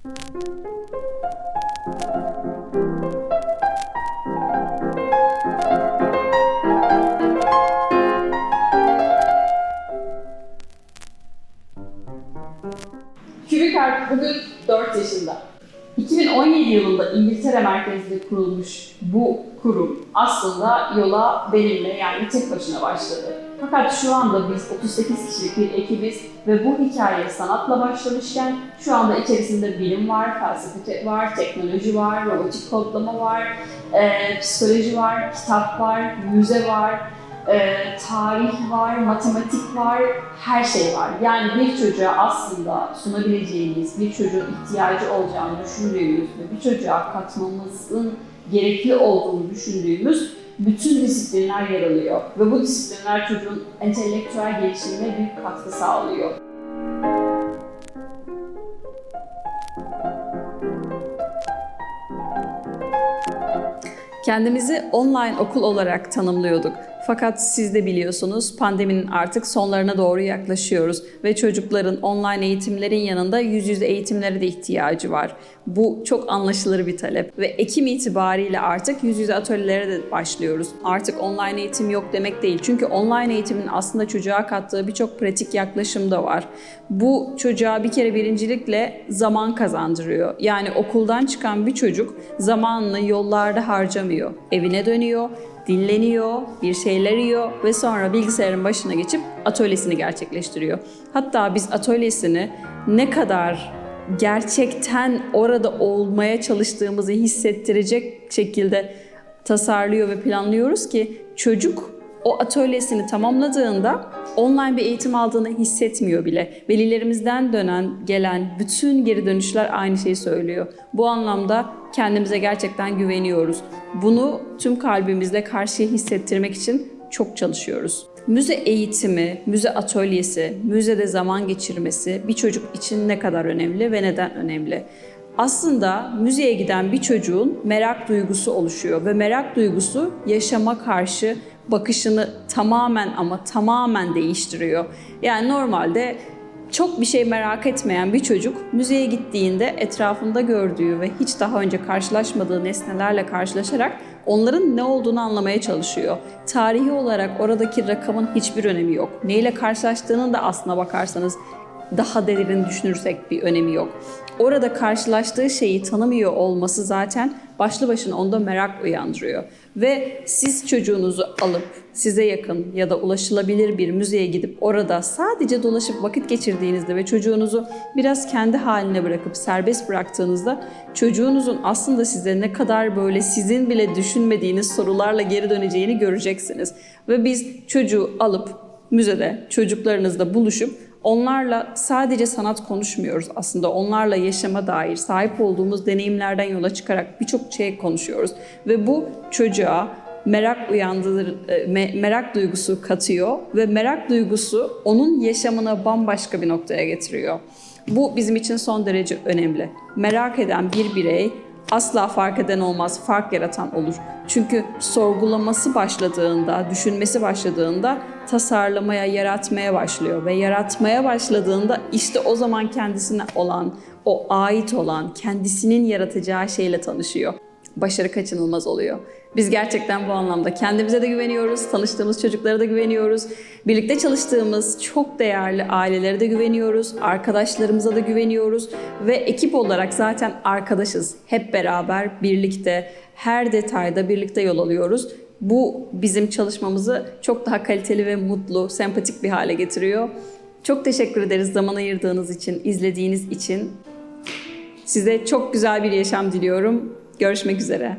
Kübikart bugün 4 yaşında. 2017 yılında İngiltere merkezli kurulmuş bu kurum aslında yola benimle yani tek başına başladı. Fakat şu anda biz 38 kişilik bir ekibiz ve bu hikaye sanatla başlamışken şu anda içerisinde bilim var, felsefe var, teknoloji var, robotik kodlama var, eee, psikoloji var, kitap var, müze var, e, tarih var, matematik var, her şey var. Yani bir çocuğa aslında sunabileceğimiz, bir çocuğun ihtiyacı olacağını düşündüğümüz ve bir çocuğa katmamızın gerekli olduğunu düşündüğümüz bütün disiplinler yer alıyor. Ve bu disiplinler çocuğun entelektüel gelişimine büyük katkı sağlıyor. Kendimizi online okul olarak tanımlıyorduk. Fakat siz de biliyorsunuz pandeminin artık sonlarına doğru yaklaşıyoruz ve çocukların online eğitimlerin yanında yüz yüze eğitimlere de ihtiyacı var. Bu çok anlaşılır bir talep ve Ekim itibariyle artık yüz yüze atölyelere de başlıyoruz. Artık online eğitim yok demek değil. Çünkü online eğitimin aslında çocuğa kattığı birçok pratik yaklaşım da var. Bu çocuğa bir kere birincilikle zaman kazandırıyor. Yani okuldan çıkan bir çocuk zamanını yollarda harcamıyor. Evine dönüyor, dinleniyor, bir şeyler yiyor ve sonra bilgisayarın başına geçip atölyesini gerçekleştiriyor. Hatta biz atölyesini ne kadar gerçekten orada olmaya çalıştığımızı hissettirecek şekilde tasarlıyor ve planlıyoruz ki çocuk o atölyesini tamamladığında online bir eğitim aldığını hissetmiyor bile. Velilerimizden dönen, gelen bütün geri dönüşler aynı şeyi söylüyor. Bu anlamda kendimize gerçekten güveniyoruz. Bunu tüm kalbimizle karşıya hissettirmek için çok çalışıyoruz. Müze eğitimi, müze atölyesi, müzede zaman geçirmesi bir çocuk için ne kadar önemli ve neden önemli? Aslında müzeye giden bir çocuğun merak duygusu oluşuyor ve merak duygusu yaşama karşı bakışını tamamen ama tamamen değiştiriyor. Yani normalde çok bir şey merak etmeyen bir çocuk müzeye gittiğinde etrafında gördüğü ve hiç daha önce karşılaşmadığı nesnelerle karşılaşarak onların ne olduğunu anlamaya çalışıyor. Tarihi olarak oradaki rakamın hiçbir önemi yok. Neyle karşılaştığının da aslına bakarsanız daha derin düşünürsek bir önemi yok. Orada karşılaştığı şeyi tanımıyor olması zaten başlı başına onda merak uyandırıyor. Ve siz çocuğunuzu alıp size yakın ya da ulaşılabilir bir müzeye gidip orada sadece dolaşıp vakit geçirdiğinizde ve çocuğunuzu biraz kendi haline bırakıp serbest bıraktığınızda çocuğunuzun aslında size ne kadar böyle sizin bile düşünmediğiniz sorularla geri döneceğini göreceksiniz. Ve biz çocuğu alıp müzede çocuklarınızla buluşup Onlarla sadece sanat konuşmuyoruz aslında. Onlarla yaşama dair sahip olduğumuz deneyimlerden yola çıkarak birçok şey konuşuyoruz. Ve bu çocuğa merak uyandırır, e, merak duygusu katıyor ve merak duygusu onun yaşamına bambaşka bir noktaya getiriyor. Bu bizim için son derece önemli. Merak eden bir birey asla fark eden olmaz, fark yaratan olur. Çünkü sorgulaması başladığında, düşünmesi başladığında tasarlamaya, yaratmaya başlıyor ve yaratmaya başladığında işte o zaman kendisine olan, o ait olan, kendisinin yaratacağı şeyle tanışıyor. Başarı kaçınılmaz oluyor. Biz gerçekten bu anlamda kendimize de güveniyoruz, tanıştığımız çocuklara da güveniyoruz. Birlikte çalıştığımız çok değerli ailelere de güveniyoruz, arkadaşlarımıza da güveniyoruz ve ekip olarak zaten arkadaşız. Hep beraber birlikte her detayda birlikte yol alıyoruz. Bu bizim çalışmamızı çok daha kaliteli ve mutlu, sempatik bir hale getiriyor. Çok teşekkür ederiz zaman ayırdığınız için, izlediğiniz için. Size çok güzel bir yaşam diliyorum. Görüşmek üzere.